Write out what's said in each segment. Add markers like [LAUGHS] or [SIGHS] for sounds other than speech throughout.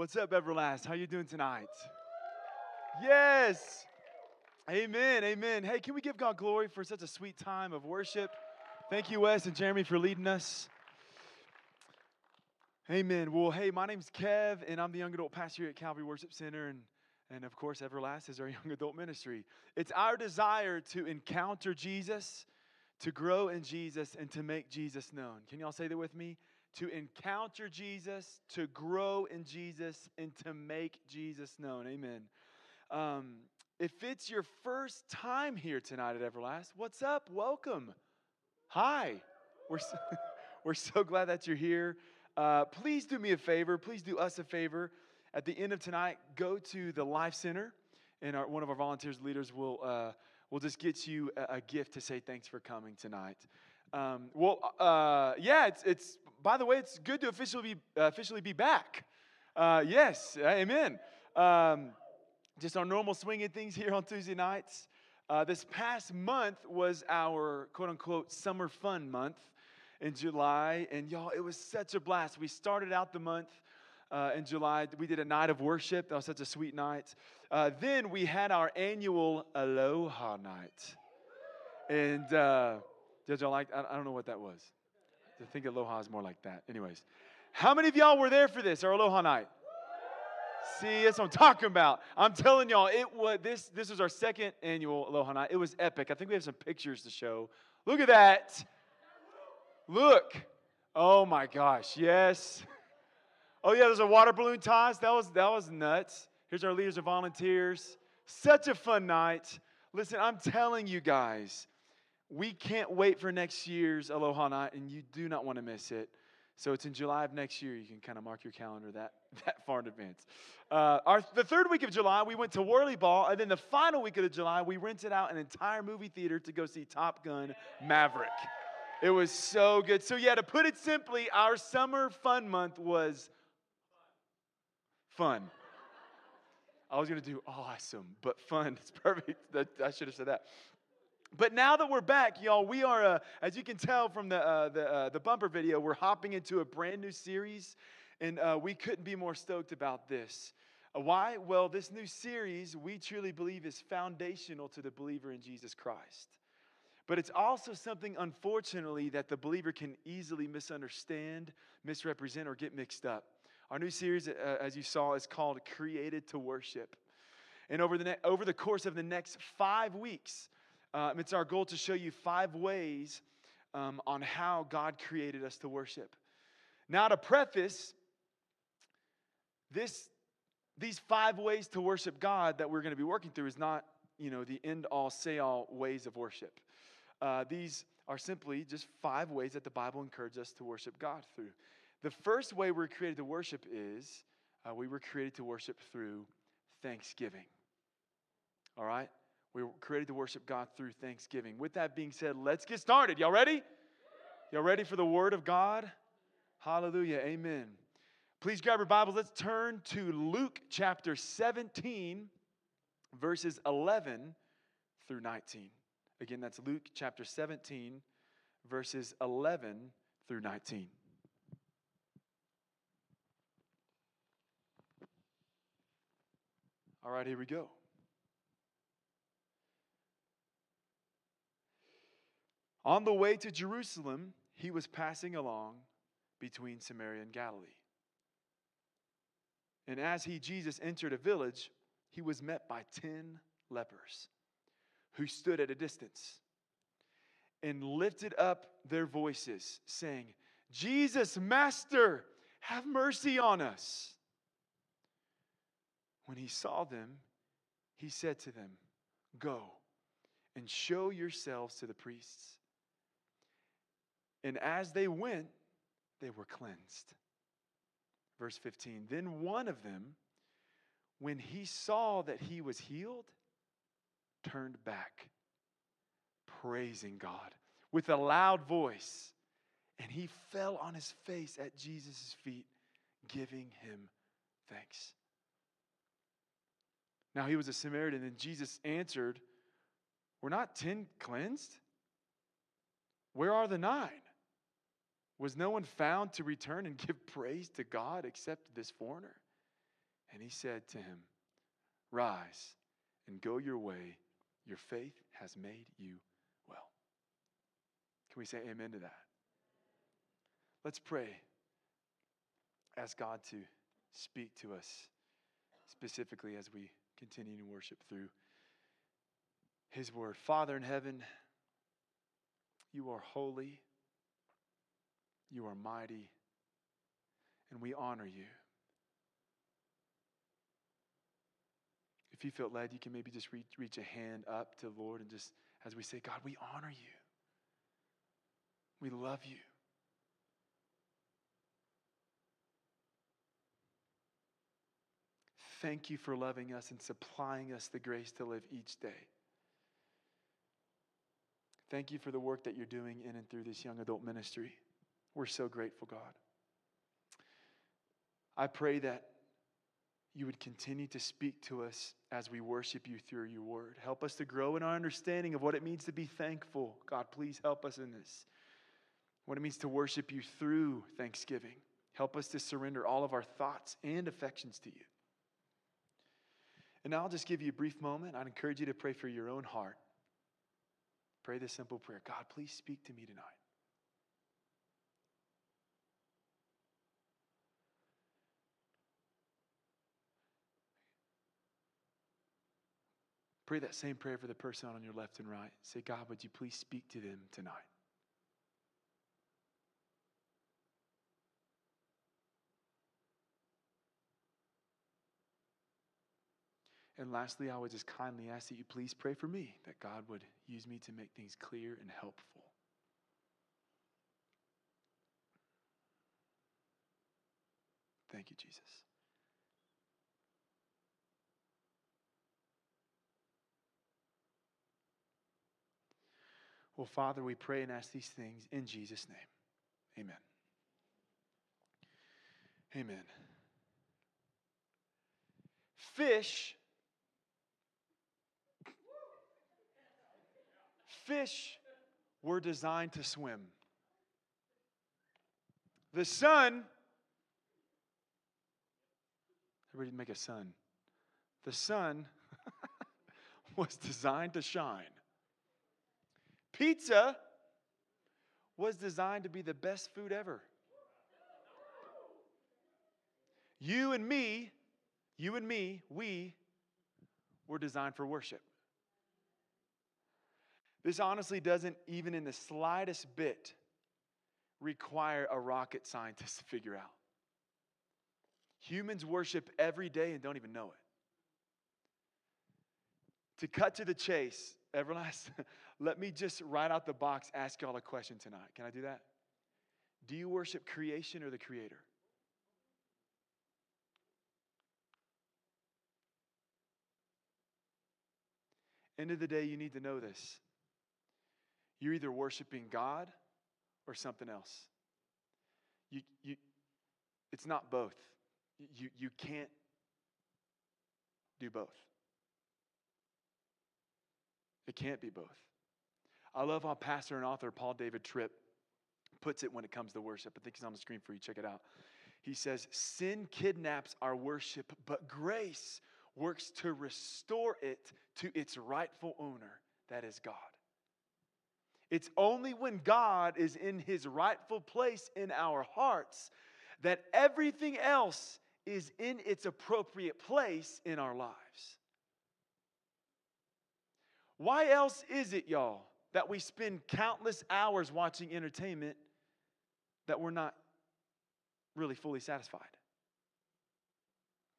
What's up, Everlast? How you doing tonight? Yes. Amen. Amen. Hey, can we give God glory for such a sweet time of worship? Thank you, Wes and Jeremy, for leading us. Amen. Well, hey, my name's Kev, and I'm the young adult pastor here at Calvary Worship Center, and and of course, Everlast is our [LAUGHS] young adult ministry. It's our desire to encounter Jesus, to grow in Jesus, and to make Jesus known. Can y'all say that with me? To encounter Jesus, to grow in Jesus, and to make Jesus known. Amen. Um, if it's your first time here tonight at Everlast, what's up? Welcome. Hi. We're so, [LAUGHS] we're so glad that you're here. Uh, please do me a favor. Please do us a favor. At the end of tonight, go to the Life Center, and our, one of our volunteers leaders will uh, will just get you a, a, gift to say thanks for coming tonight. Um, well, uh, yeah, it's it's. By the way, it's good to officially be officially be back. Uh, yes, amen. Um, just our normal swinging things here on Tuesday nights. Uh, this past month was our quote unquote summer fun month in July, and y'all, it was such a blast. We started out the month uh, in July. We did a night of worship. That was such a sweet night. Uh, then we had our annual Aloha night. And uh, did y'all like, I, I don't know what that was. I think Aloha is more like that. Anyways, how many of y'all were there for this, our Aloha night? See, that's what I'm talking about. I'm telling y'all, it was this. This was our second annual Aloha Night. It was epic. I think we have some pictures to show. Look at that. Look. Oh my gosh. Yes. Oh yeah, there's a water balloon toss. That was that was nuts. Here's our leaders and volunteers. Such a fun night. Listen, I'm telling you guys, we can't wait for next year's Aloha Night, and you do not want to miss it. So it's in July of next year. You can kind of mark your calendar that, [LAUGHS] that far in advance. Uh, our, the third week of July, we went to Whirly Ball. And then the final week of July, we rented out an entire movie theater to go see Top Gun Maverick. It was so good. So, yeah, to put it simply, our summer fun month was fun. I was going to do awesome, but fun. It's [LAUGHS] perfect. I should have said that. But now that we're back, y'all, we are, uh, as you can tell from the, uh, the, uh, the bumper video, we're hopping into a brand new series, and uh, we couldn't be more stoked about this. Uh, why? Well, this new series, we truly believe, is foundational to the believer in Jesus Christ. But it's also something, unfortunately, that the believer can easily misunderstand, misrepresent, or get mixed up. Our new series, uh, as you saw, is called Created to Worship. And over the, ne- over the course of the next five weeks, um, it's our goal to show you five ways um, on how God created us to worship. Now, to preface this, these five ways to worship God that we're going to be working through is not, you know, the end all, say all ways of worship. Uh, these are simply just five ways that the Bible encourages us to worship God through. The first way we're created to worship is uh, we were created to worship through thanksgiving. All right? We were created to worship God through thanksgiving. With that being said, let's get started. Y'all ready? Y'all ready for the Word of God? Hallelujah. Amen. Please grab your Bibles. Let's turn to Luke chapter 17, verses 11 through 19. Again, that's Luke chapter 17, verses 11 through 19. All right, here we go. On the way to Jerusalem, he was passing along between Samaria and Galilee. And as he, Jesus, entered a village, he was met by 10 lepers who stood at a distance and lifted up their voices, saying, Jesus, Master, have mercy on us. When he saw them, he said to them, Go and show yourselves to the priests. And as they went, they were cleansed. Verse 15 Then one of them, when he saw that he was healed, turned back, praising God with a loud voice. And he fell on his face at Jesus' feet, giving him thanks. Now he was a Samaritan, and Jesus answered, Were not ten cleansed? Where are the nine? Was no one found to return and [LAUGHS] give praise to God except this foreigner? And he said to him, Rise and go your way. Your faith has made you well. Can we say amen to that? Let's pray. Ask God to speak to us specifically as we continue to worship through His Word. Father in heaven, you are holy, you are mighty, and we honor you. If you feel led, you can maybe just reach, reach a hand up to the Lord and just, as we say, God, we honor you. We love you. Thank you for loving us and supplying us the grace to live each day. Thank you for the work that you're doing in and through this young adult ministry. We're so grateful, God. I pray that you would continue to speak to us as we worship you through your word. Help us to grow in our understanding of what it means to be thankful. God, please help us in this. What it means to worship you through thanksgiving. Help us to surrender all of our thoughts and affections to you. And now I'll just give you a brief moment. I'd encourage you to pray for your own heart. Pray this simple prayer God, please speak to me tonight. Pray that same prayer for the person on your left and right. Say, God, would you please speak to them tonight? And lastly, I would just kindly ask that you please pray for me, that God would use me to make things clear and helpful. Thank you, Jesus. Well, Father, we pray and ask these things in Jesus' name. Amen. Amen. Fish Fish were designed to swim. The sun, everybody make a sun. The sun [LAUGHS] was designed to shine. Pizza was designed to be the best food ever. You and me, you and me, we were designed for worship. This honestly doesn't, even in the slightest bit, require a rocket scientist to figure out. Humans worship every day and don't even know it. To cut to the chase, Everlast, let me just right out the box ask y'all a question tonight. Can I do that? Do you worship creation or the Creator? End of the day, you need to know this. You're either worshiping God or something else. You, you, it's not both. You, you can't do both. It can't be both. I love how pastor and author Paul David Tripp puts it when it comes to worship. I think he's on the screen for you. Check it out. He says, Sin kidnaps our worship, but grace works to restore it to its rightful owner, that is God. It's only when God is in his rightful place in our hearts that everything else is in its appropriate place in our lives. Why else is it, y'all, that we spend countless hours watching entertainment that we're not really fully satisfied?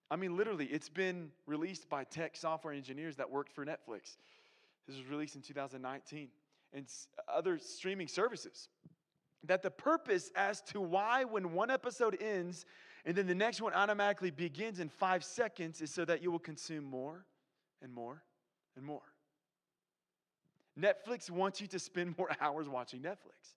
I mean, literally, it's been released by tech software engineers that worked for Netflix. This was released in 2019 and other streaming services. That the purpose as to why, when one episode ends and then the next one automatically begins in five seconds, is so that you will consume more and more and more. Netflix wants you to spend more [LAUGHS] hours watching Netflix.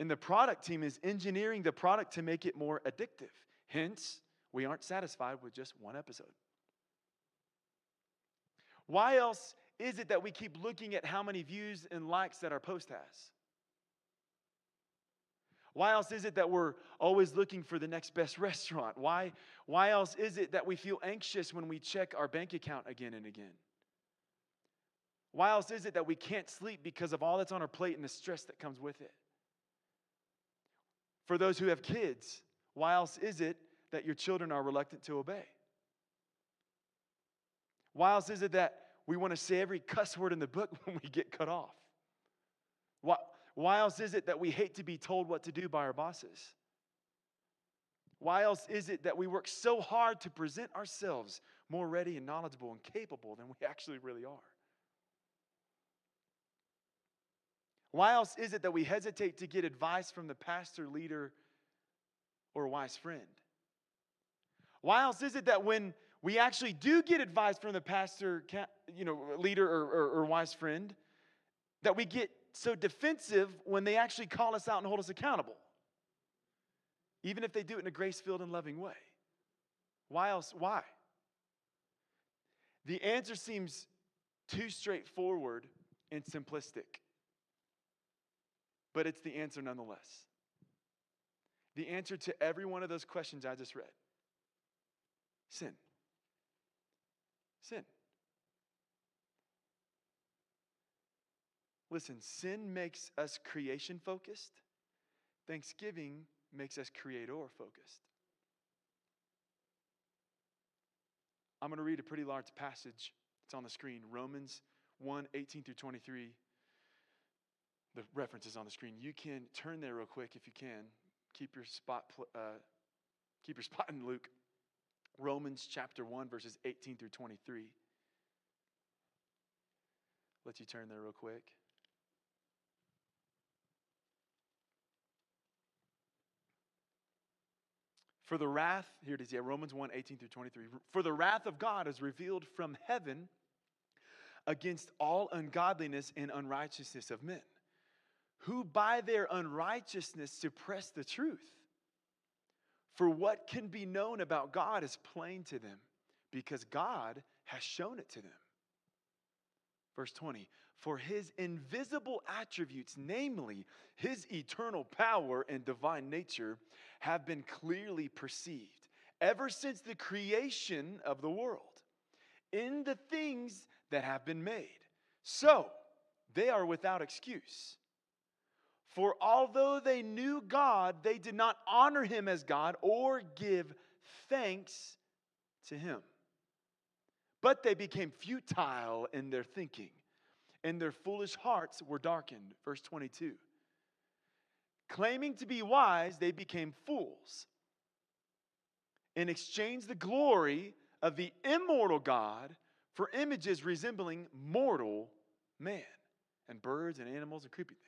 And the product team is engineering the product to make it more addictive. Hence, we aren't satisfied with just one episode. Why else is it that we keep looking at how many views and likes that our post has? Why else is it that we're always looking for the next best [LAUGHS] restaurant? Why, why else is it that we feel anxious when we check our bank account again and again? Why else is it that we can't sleep because of all that's on our plate and the stress that comes with it? For those who have kids, why else is it that your children are reluctant to obey? Why else is it that we want to say every cuss word in the book [LAUGHS] when we get cut off? Why, why else is it that we hate to be told what to do by our bosses? Why else is it that we work so hard to present ourselves more ready and knowledgeable and capable than we actually really are? Why else is it that we hesitate to get advice from the pastor, leader, or wise friend? Why else is it that when we actually do get advice from the pastor, you know, leader or, or, or wise friend, that we get so defensive when they actually call us out and hold us accountable? Even if they do it in a grace filled and loving way. Why else? Why? The answer seems too straightforward and simplistic, but it's the answer nonetheless. The answer to every one of those questions I just read sin. Sin. Listen, sin makes us creation focused, thanksgiving makes us creator focused. I'm going to read a pretty large passage. It's on the screen Romans 1 18 through 23. The reference is on the screen. You can turn there real quick if you can. Keep your spot, uh, keep your [LAUGHS] spot in Luke. Romans chapter 1, verses 18 through 23. Let you turn there real quick. For the wrath, here it is, yeah, Romans 1 18 through 23. For the wrath of God is revealed from heaven against all ungodliness and unrighteousness of men, who by their unrighteousness suppress the truth. For what can be known about God is plain to them, because God has shown it to them. Verse 20 For his invisible attributes, namely his eternal power and divine nature, have been clearly perceived ever since the creation of the world in the things that have been made. So they are without excuse. For although they knew God, they did not honor him as God or give thanks to him. But they became futile in their thinking, and their foolish hearts were darkened. Verse 22. Claiming to be wise, they became fools and exchanged the glory of the immortal God for images resembling mortal man and birds and animals and creepy things.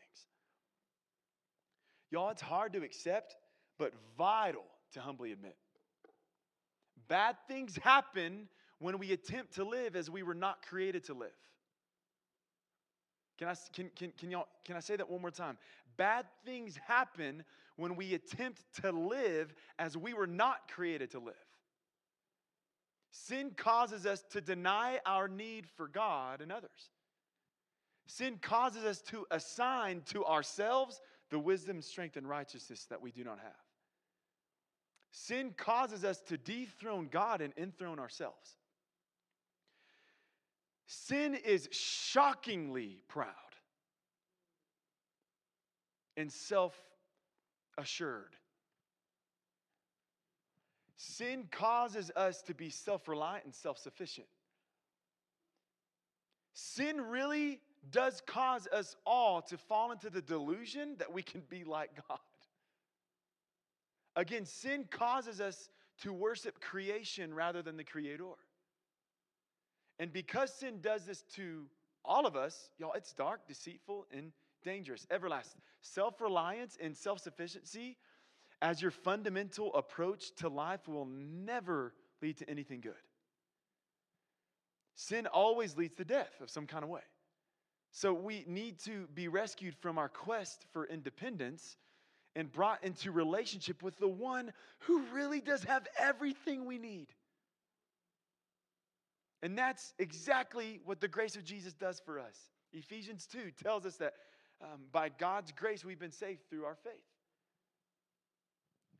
Y'all, it's hard to accept, but vital to humbly admit. Bad things happen when we attempt to live as we were not created to live. Can I, can, can, can, y'all, can I say that one more time? Bad things happen when we attempt to live as we were not created to live. Sin causes us to deny our need for God and others. Sin causes us to assign to ourselves the wisdom, strength, and righteousness that we do not have. Sin causes us to dethrone God and enthrone ourselves. Sin is shockingly proud and self assured. Sin causes us to be self reliant and self sufficient. Sin really does cause us all to fall into the delusion that we can be like God. Again, sin causes us to worship creation rather than the Creator. And because sin does this to all of us, y'all, it's dark, deceitful, and dangerous. Everlasting. Self reliance and self sufficiency as your fundamental approach to life will never lead to anything good. Sin always leads to death of some kind of way. So we need to be rescued from our quest for independence and brought into relationship with the one who really does have everything we need. And that's exactly what the grace of Jesus does for us. Ephesians 2 tells us that um, by God's grace we've been saved through our faith.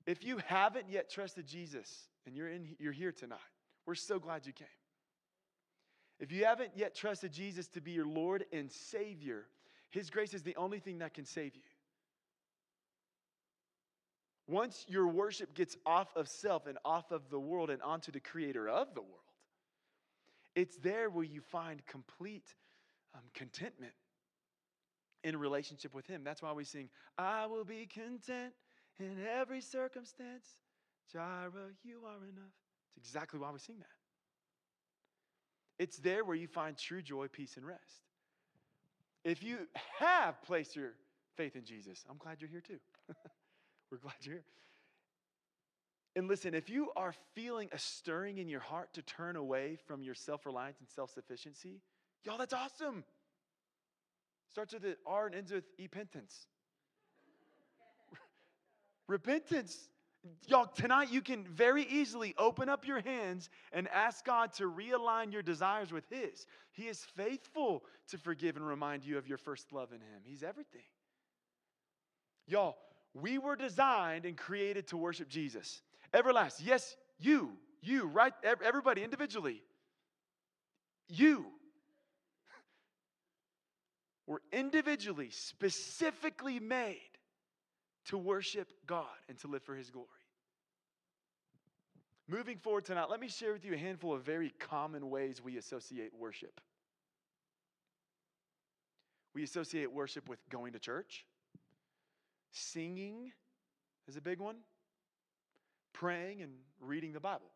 If you haven't yet trusted Jesus and you're, in, you're here tonight, we're so glad you came. If you haven't yet trusted Jesus to be your Lord and Savior, His grace is the only thing that can save you. Once your worship gets off of self and off of the world and onto the Creator of the world, it's there where you find complete um, contentment in relationship with Him. That's why we sing, I will be content in every circumstance. Jireh, you are enough. It's exactly why we sing that. It's there where you find true joy, peace, and rest. If you have placed your faith in Jesus, I'm glad you're here too. [LAUGHS] We're glad you're here. And listen, if you are feeling a stirring in your heart to turn away from your self reliance and self sufficiency, y'all, that's awesome. Starts with the R and ends with repentance. [LAUGHS] repentance. Y'all, tonight you can very easily open up your hands and ask God to realign your desires with His. He is faithful to forgive and remind you of your first love in Him. He's everything. Y'all, we were designed and created to worship Jesus. Everlast, Yes, you, you, right? Everybody individually. You. We're individually, specifically made to worship God and to live for His glory. Moving forward tonight, let me share with you a handful of very common ways we associate worship. We associate worship with going to church, singing is a big one, praying and reading the Bible.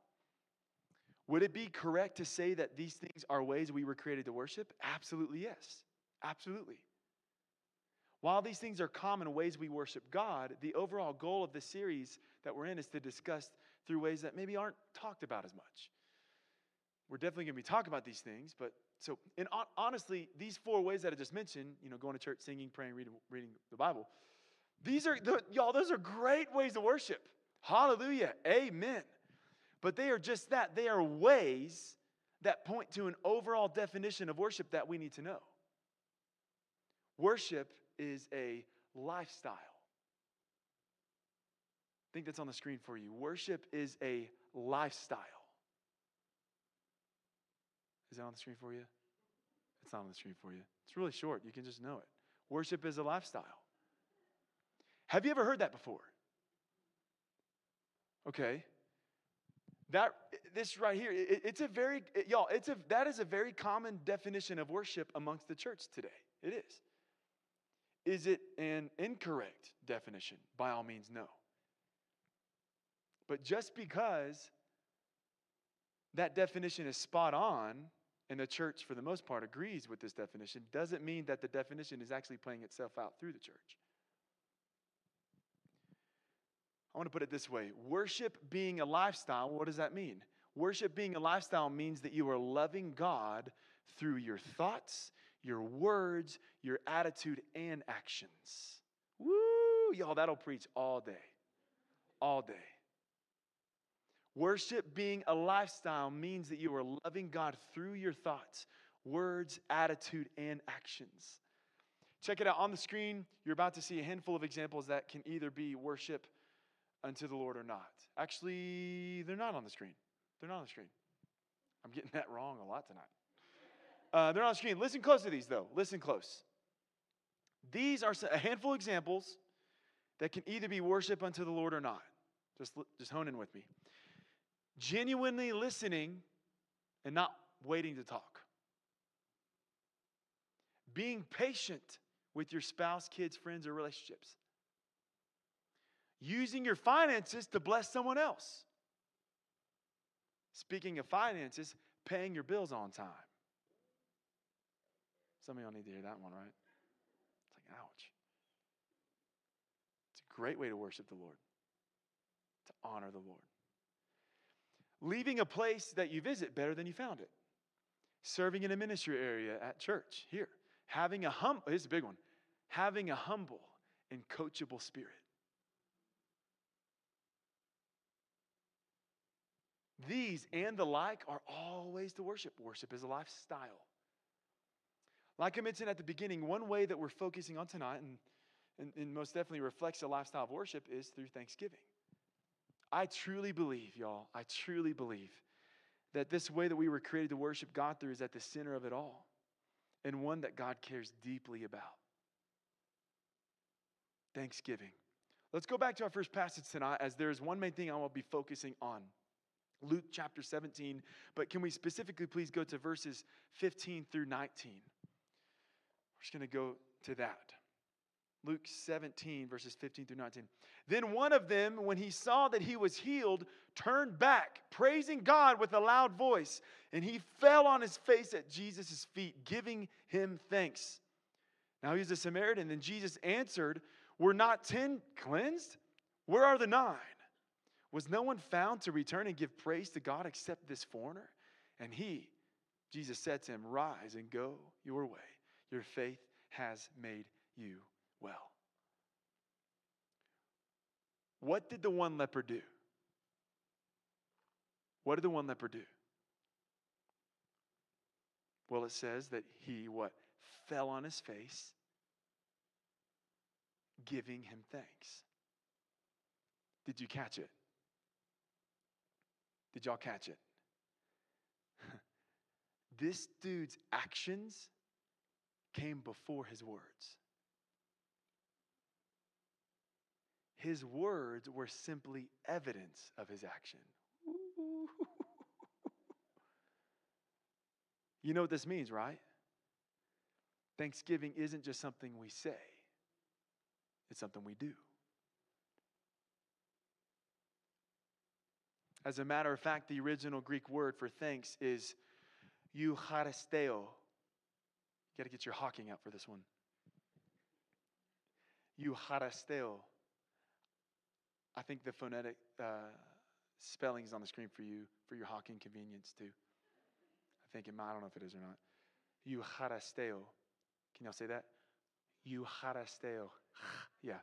Would it be correct to say that these things are ways we were created to worship? Absolutely, yes. Absolutely. While these things are common ways we worship God, the overall goal of the series that we're in is to discuss through ways that maybe aren't talked about as much. We're definitely going to be talking about these things, but so, and honestly, these four ways that I just mentioned, you know, going to church, singing, praying, reading, reading the Bible, these are, the, y'all, those are great ways to worship. Hallelujah. Amen. But they are just that. They are ways that point to an overall definition of worship that we need to know. Worship is a lifestyle. I think that's on the screen for you. Worship is a lifestyle. Is that on the screen for you? It's not on the screen for you. It's really short. You can just know it. Worship is a lifestyle. Have you ever heard that before? Okay. That this right here, it, it's a very it, y'all, it's a that is a very common definition of worship amongst the church today. It is. Is it an incorrect definition? By all means, no. But just because that definition is spot on, and the church, for the most part, agrees with this definition, doesn't mean that the definition is actually playing itself out through the church. I want to put it this way worship being a lifestyle, what does that mean? Worship being a lifestyle means that you are loving God through your thoughts, your words, your attitude, and actions. Woo! Y'all, that'll preach all day. All day. Worship being a lifestyle means that you are loving God through your thoughts, words, attitude, and actions. Check it out on the screen. You're about to see a handful of examples that can either be worship unto the Lord or not. Actually, they're not on the screen. They're not on the screen. I'm getting that wrong a lot tonight. Uh, they're on screen. Listen close to these, though. Listen close. These are a handful of examples that can either be worship unto the Lord or not. Just, just hone in with me. Genuinely listening and not waiting to talk. Being patient with your spouse, kids, friends, or relationships using your finances to bless someone else. Speaking of finances, paying your bills on time. Some of y'all need to hear that one, right? It's like, ouch. It's a great way to worship the Lord, to honor the Lord. Leaving a place that you visit better than you found it. Serving in a ministry area at church here. Having a hum, oh, here's a big one. Having a humble and coachable spirit. These and the like are all ways to worship. Worship is a lifestyle. Like I mentioned at the beginning, one way that we're focusing on tonight and, and, and most definitely reflects a lifestyle of worship is through thanksgiving. I truly believe, y'all, I truly believe that this way that we were created to worship God through is at the center of it all and one that God cares deeply about. Thanksgiving. Let's go back to our first passage tonight, as there is one main thing I will be focusing on. Luke chapter 17, but can we specifically please go to verses 15 through 19? Just going to go to that. Luke 17, verses 15 through 19. Then one of them, when he saw that he was healed, turned back, praising God with a loud voice, and he fell on his face at Jesus' feet, giving him thanks. Now he's a Samaritan. Then Jesus answered, Were not ten cleansed? Where are the nine? Was no one found to return and give praise to God except this foreigner? And he, Jesus said to him, Rise and go your way. Your faith has made you well. What did the one leper do? What did the one leper do? Well, it says that he what fell on his face, giving him thanks. Did you catch it? Did y'all catch it? [LAUGHS] this dude's actions came before his words. His words were simply evidence of his action. you know what this means, right? Thanksgiving isn't just something we say, it's something we do. As a matter of fact, the original Greek word for thanks is eucharisteo. You got to get your hawking out for this one. You Eucharisteo. I think the phonetic uh, spelling is on the screen for you for your hawking convenience too. I think it might. I don't know if it is or not. You Eucharisteo. Can y'all say that? You Eucharisteo. [SIGHS] yeah.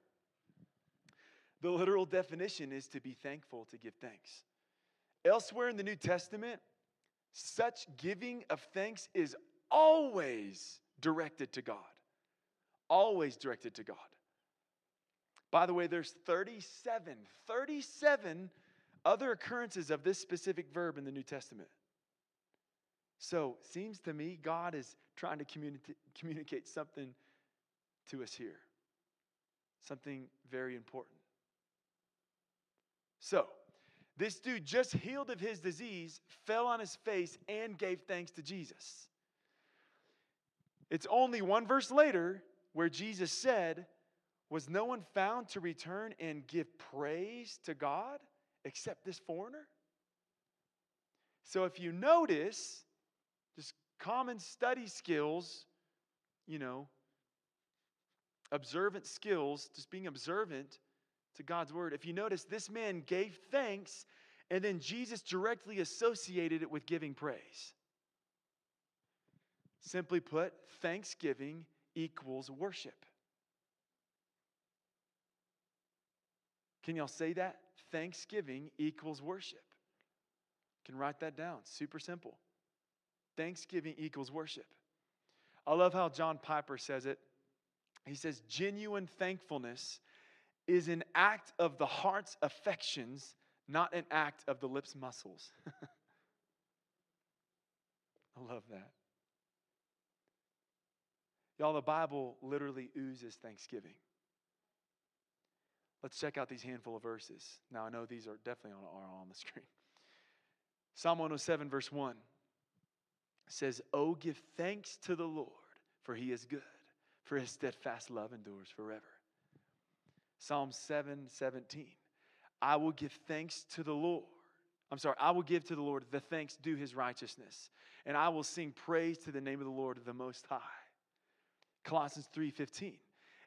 The literal definition is to be thankful, to give thanks. Elsewhere in the New Testament, such giving of thanks is always directed to God. Always directed to God. By the way, there's 37, 37 other occurrences of this specific verb in the New Testament. So, seems to me God is trying to communi- communicate something to us here. Something very important. So, this dude just healed of his disease, fell on his face, and gave thanks to Jesus. It's only one verse later where Jesus said, was no one found to return and give praise to God except this foreigner? So if you notice, just common study skills, you know, observant skills, just being observant to God's word. If you notice, this man gave thanks, and then Jesus directly associated it with giving praise. Simply put, thanksgiving equals worship. Can y'all say that? Thanksgiving equals worship. Can write that down. Super simple. Thanksgiving equals worship. I love how John Piper says it. He says, genuine thankfulness is an act of the heart's affections, not an act of the lips' muscles. [LAUGHS] I love that. Y'all, the Bible literally oozes thanksgiving. Let's check out these handful of verses. Now, I know these are definitely on, are on the screen. Psalm 107, verse 1 says, Oh, give thanks to the Lord, for he is good, for his steadfast love endures forever. Psalm 7, 17. I will give thanks to the Lord. I'm sorry, I will give to the Lord the thanks due his righteousness, and I will sing praise to the name of the Lord, the Most High. Colossians 3:15.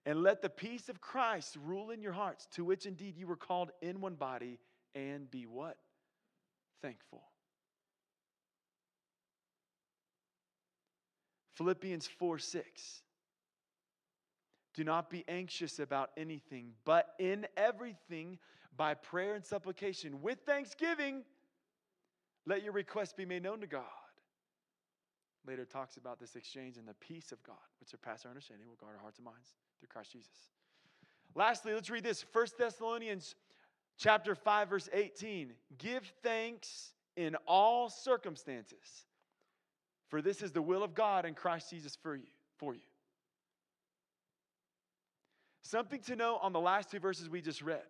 And let the peace of Christ rule in your hearts, to which indeed you were called in one body, and be what? Thankful. Philippians 4 6. Do not be anxious about anything, but in everything, by prayer and supplication, with thanksgiving, let your requests be made known to God. Later talks about this exchange and the peace of God, which surpasses our understanding, will guard our hearts and minds through Christ Jesus. Lastly, let's read this 1 Thessalonians Chapter 5, verse 18 Give thanks in all circumstances, for this is the will of God in Christ Jesus for you. For you. Something to know on the last two verses we just read.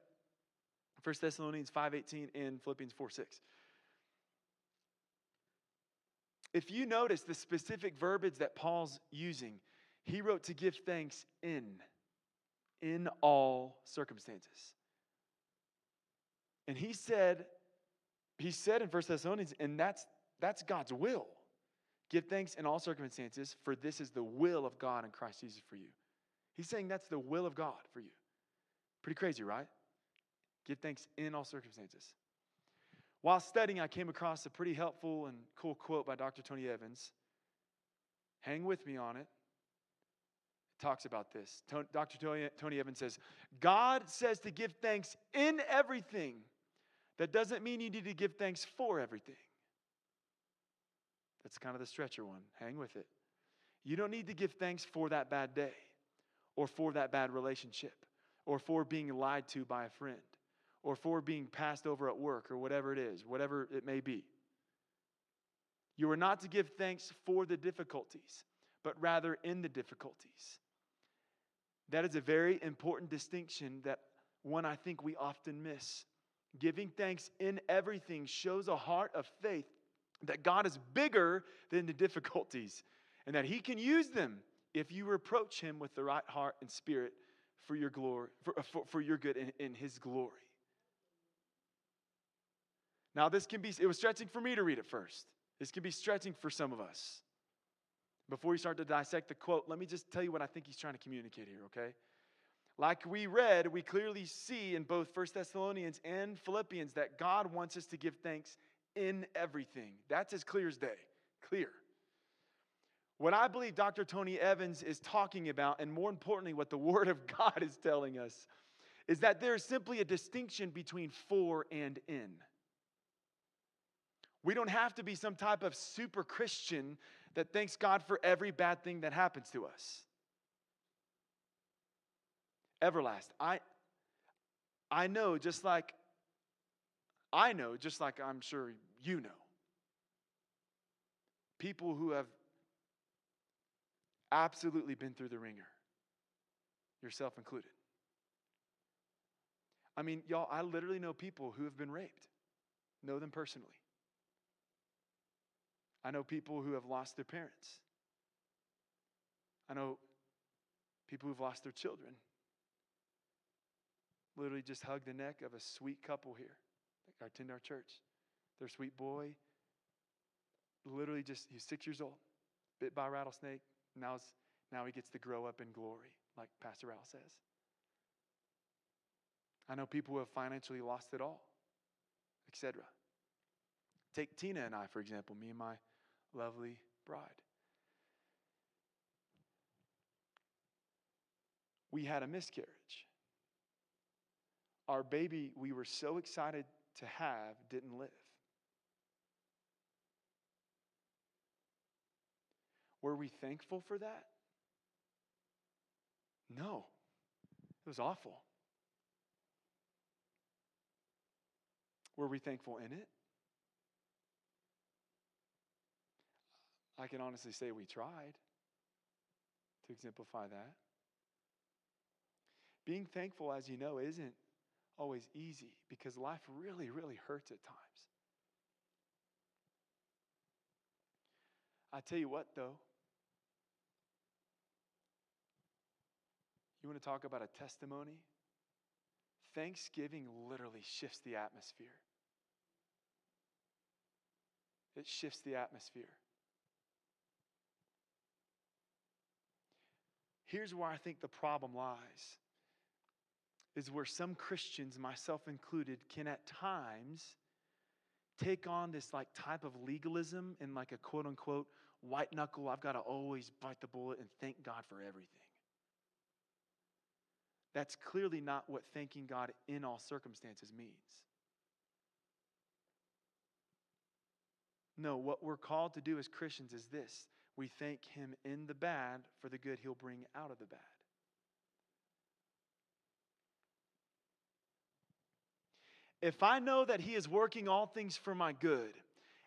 1 Thessalonians 5:18 and Philippians 4:6. If you notice the specific verbiage that Paul's using, he wrote to give thanks in in all circumstances. And he said he said in 1 Thessalonians and that's that's God's will. Give thanks in all circumstances for this is the will of God in Christ Jesus for you. He's saying that's the will of God for you. Pretty crazy, right? Give thanks in all circumstances. While studying, I came across a pretty helpful and cool quote by Dr. Tony Evans. Hang with me on it. It talks about this. Dr. Tony Evans says, God says to give thanks in everything. That doesn't mean you need to give thanks for everything. That's kind of the stretcher one. Hang with it. You don't need to give thanks for that bad day or for that bad relationship or for being lied to by a friend or for being passed over at work or whatever it is, whatever it may be. You are not to give thanks for the difficulties, but rather in the difficulties. That is a very important distinction that one I think we often miss. Giving thanks in everything shows a heart of faith that God is bigger than the difficulties and that He can use them if you approach Him with the right heart and spirit for your glory, for, for, for your good in, in His glory. Now, this can be, it was stretching for me to read it first. This can be stretching for some of us. Before we start to dissect the quote, let me just tell you what I think he's trying to communicate here, okay? Like we read, we clearly see in both First Thessalonians and Philippians that God wants us to give thanks in everything. That's as clear as day. Clear. What I believe Dr. Tony Evans is talking about, and more importantly, what the [LAUGHS] Word of God is telling us, is that there is simply a distinction between for and in. We don't have to be some type of super Christian that thanks God for every bad thing that happens to us. Everlast. I I know just like I know just like I'm sure you know. People who have absolutely been through the ringer. Yourself included. I mean, y'all, I literally know people who have been raped. Know them personally. I know people who have lost their parents. I know people who've lost their children. Literally just hugged the neck of a sweet couple here that attend our church. Their sweet boy, literally just, he's six years old, bit by a rattlesnake. Now, now he gets to grow up in glory, like Pastor Al says. I know people who have financially lost it all, etc. Take Tina and I, for example, me and my lovely bride. We had a miscarriage. Our baby, we were so excited to have, didn't live. Were we thankful for that? No. It was awful. Were we thankful in it? I can honestly say we tried to exemplify that. Being thankful, as you know, isn't always easy because life really, really hurts at times. I tell you what, though, you want to talk about a testimony? Thanksgiving literally shifts the atmosphere. It shifts the atmosphere. Here's where I think the problem lies is where some Christians, myself included, can at times take on this like type of legalism and like a quote unquote white knuckle, I've got to always bite the bullet and thank God for everything. That's clearly not what thanking God in all circumstances means. No, what we're called to do as Christians is this we thank Him in the bad for the good He'll bring out of the bad. if I know that He is working all things for my good,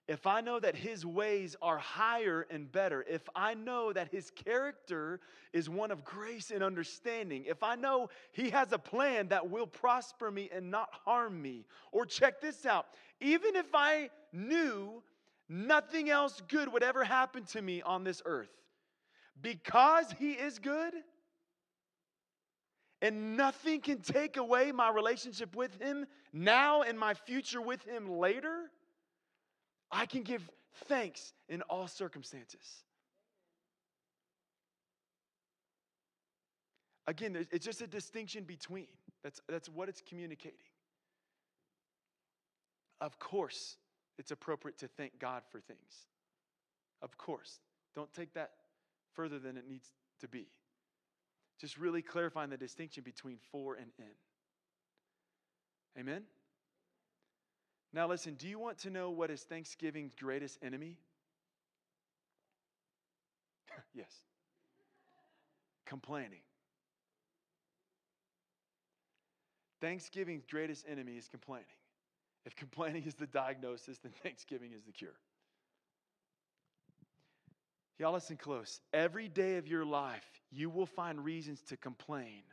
if I know that His ways are higher and better, if I know that His character is one of grace and understanding, if I know He has a plan that will prosper me and not harm me, or check this out, even if I knew nothing else good would ever happen to me on this earth, because He is good, and nothing can take away my relationship with Him now and my future with Him later, I can give thanks in all circumstances. Again, it's just a distinction between. That's, that's what it's communicating. Of course, it's appropriate to thank God for things. Of course. Don't take that further than it needs to be. Just really clarifying the distinction between for and in. Amen? Now, listen, do you want to know what is Thanksgiving's greatest enemy? [LAUGHS] yes. Complaining. Thanksgiving's greatest enemy is complaining. If complaining is the diagnosis, then Thanksgiving is the cure. Y'all listen close. Every day of your life, you will find reasons to complain.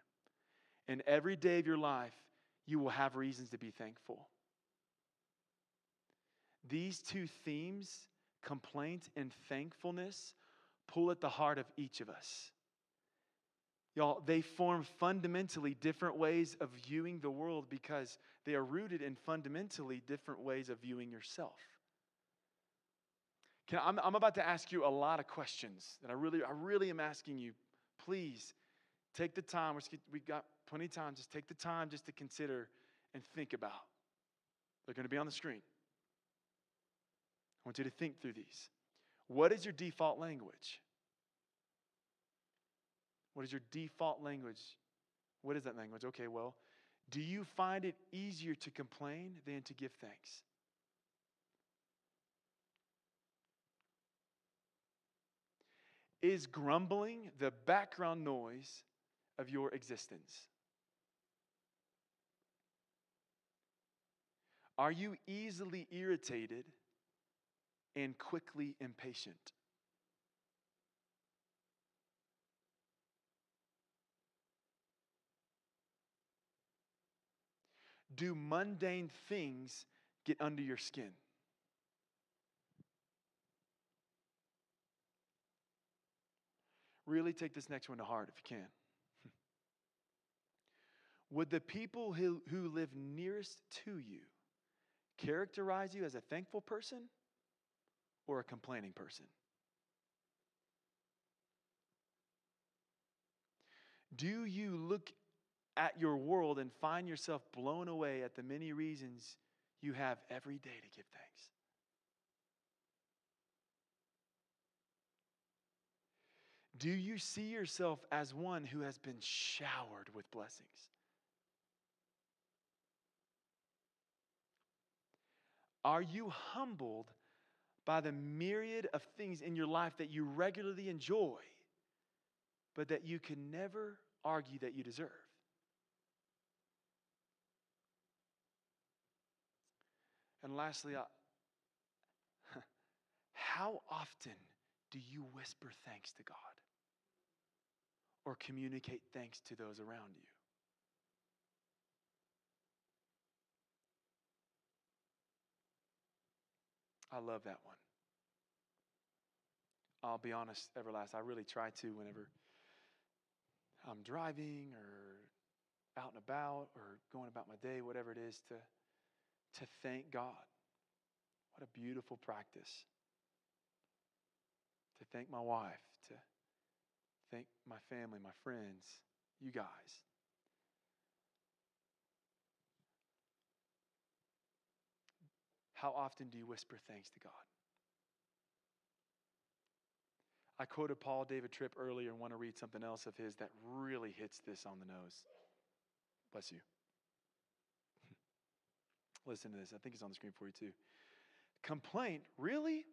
And every day of your life, you will have reasons to be thankful. These two themes, complaint and thankfulness, pull at the heart of each of us. Y'all, they form fundamentally different ways of viewing the world because they are rooted in fundamentally different ways of viewing yourself. Can, I'm, I'm about to ask you a lot of questions that I really, I really am asking you. Please take the time. We've got plenty of time. Just take the time just to consider and think about. They're going to be on the screen. I want you to think through these. What is your default language? What is your default language? What is that language? Okay, well, do you find it easier to complain than to give thanks? Is grumbling the background noise of your existence? Are you easily irritated and quickly impatient. Do mundane things get under your skin? Really take this next one to heart if you can. [LAUGHS] Would the people who, who live nearest to you characterize you as a thankful person or a complaining person? Do you look at your world and find yourself blown away at the many reasons you have every day to give thanks? Do you see yourself as one who has been showered with blessings? Are you humbled by the myriad of things in your life that you regularly enjoy, but that you can never argue that you deserve. And lastly, I, uh, [LAUGHS] how often do you whisper thanks to God or communicate thanks to those around you? I love that one. I'll be honest, Everlast, I really try to whenever I'm driving or out and about or going about my day, whatever it is, to, to thank God. What a beautiful practice. To thank my wife, to thank my family, my friends, you guys. How often do you whisper thanks to God? I quoted Paul David Tripp earlier and want to read something else of his that really hits this on the nose. Bless you. Listen to this. I think it's on the screen for you too. Complaint really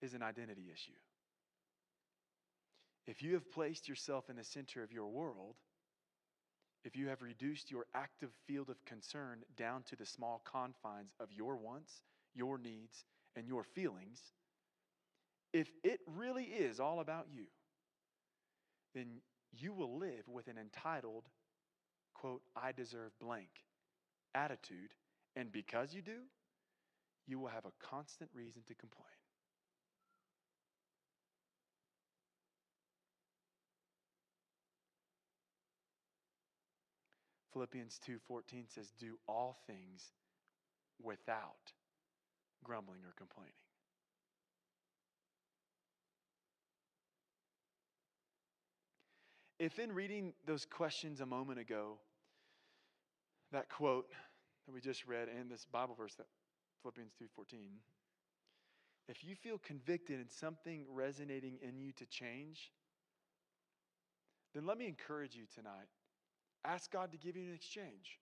is an identity issue. If you have placed yourself in the center of your world, if you have reduced your active field of concern down to the small confines of your wants, your needs, and your feelings, if it really is all about you, then you will live with an entitled, quote, I deserve blank attitude. And because you do, you will have a constant reason to complain. Philippians 2:14 says do all things without grumbling or complaining. If in reading those questions a moment ago, that quote that we just read and this Bible verse that Philippians 2:14, if you feel convicted and something resonating in you to change, then let me encourage you tonight. Ask God to give you an exchange.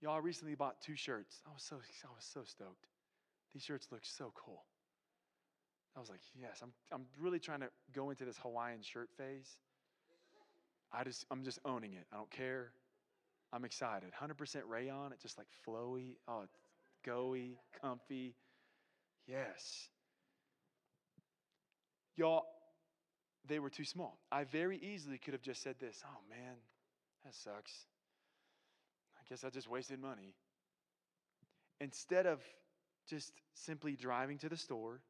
Y'all recently bought two shirts. I was so I was so stoked. These shirts look so cool. I was like, yes, I'm, I'm really trying to go into this Hawaiian shirt phase. I just, I'm just owning it. I don't care. I'm excited. 100% rayon. It's just like flowy. Oh, goey, comfy. Yes. Y'all, they were too small. I very easily could have just said this Oh, man, that sucks. I guess I just wasted money. Instead of just simply driving to the store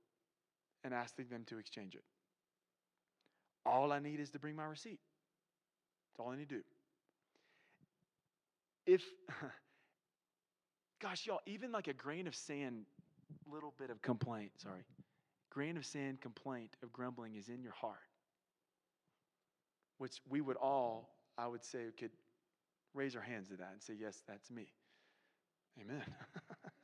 and asking them to exchange it. All I need is to bring my receipt. That's all I need to do. If, [LAUGHS] gosh, y'all, even like a grain of sand, little bit of complaint, sorry, grain of sand complaint of grumbling is in your heart, which we would all, I would say, could raise our hands to that and say, yes, that's me. Amen. [LAUGHS]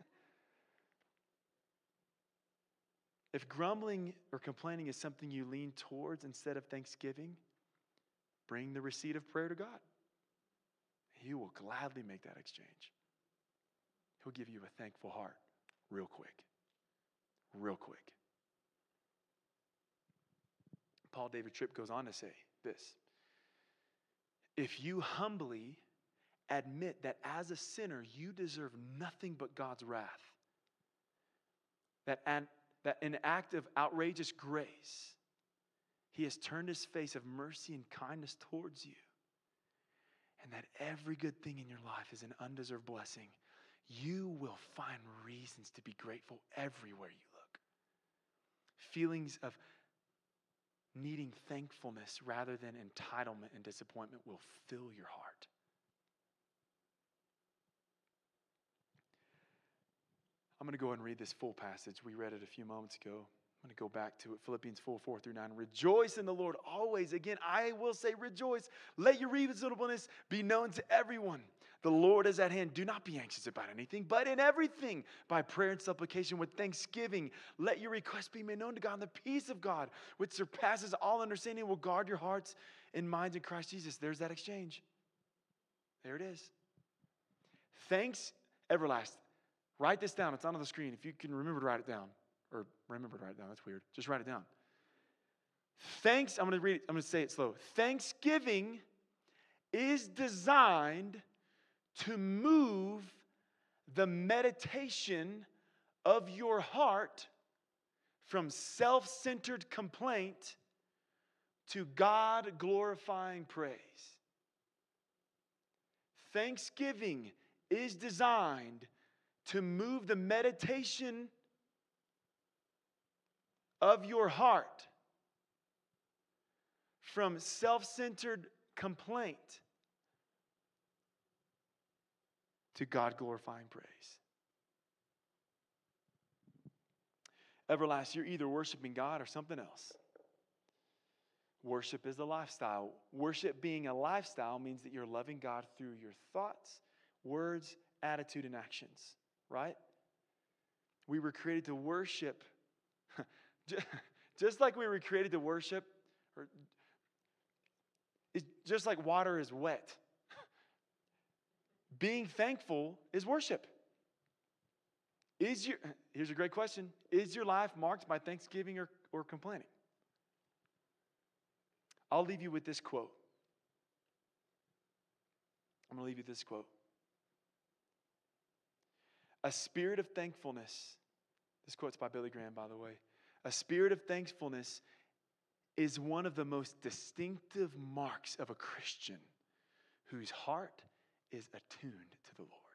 If grumbling or complaining is something you lean towards instead of thanksgiving, bring the receipt of prayer to God. He will gladly make that exchange. He'll give you a thankful heart real quick. Real quick. Paul David Tripp goes on to say this If you humbly admit that as a sinner you deserve nothing but God's wrath, that and that in act of outrageous grace, he has turned his face of mercy and kindness towards you. And that every good thing in your life is an undeserved blessing. You will find reasons to be grateful everywhere you look. Feelings of needing thankfulness rather than entitlement and disappointment will fill your heart. I'm going to go and read this full passage. We read it a few moments ago. I'm going to go back to it Philippians 4 4 through 9. Rejoice in the Lord always. Again, I will say rejoice. Let your reasonableness be known to everyone. The Lord is at hand. Do not be anxious about anything, but in everything, by prayer and supplication with thanksgiving, let your requests be made known to God. And the peace of God, which surpasses all understanding, will guard your hearts and minds in Christ Jesus. There's that exchange. There it is. Thanks, everlasting. Write this down. It's on the screen. If you can remember to write it down, or remember to write it down, that's weird. Just write it down. Thanks, I'm going to read it, I'm going to say it slow. Thanksgiving is designed to move the meditation of your heart from self centered complaint to God glorifying praise. Thanksgiving is designed to move the meditation of your heart from self centered complaint to God glorifying praise. Everlast, you're either worshiping God or something else. Worship is a lifestyle. Worship being a lifestyle means that you're loving God through your thoughts, words, attitude, and actions right? We were created to worship. [LAUGHS] just like we were created to worship, or just like water is wet. [LAUGHS] Being thankful is worship. Is your, here's a great question Is your life marked by thanksgiving or, or complaining? I'll leave you with this quote I'm going to leave you this quote. A spirit of thankfulness, this quote's by Billy Graham, by the way. A spirit of thankfulness is one of the most distinctive marks of a Christian whose heart is attuned to the Lord.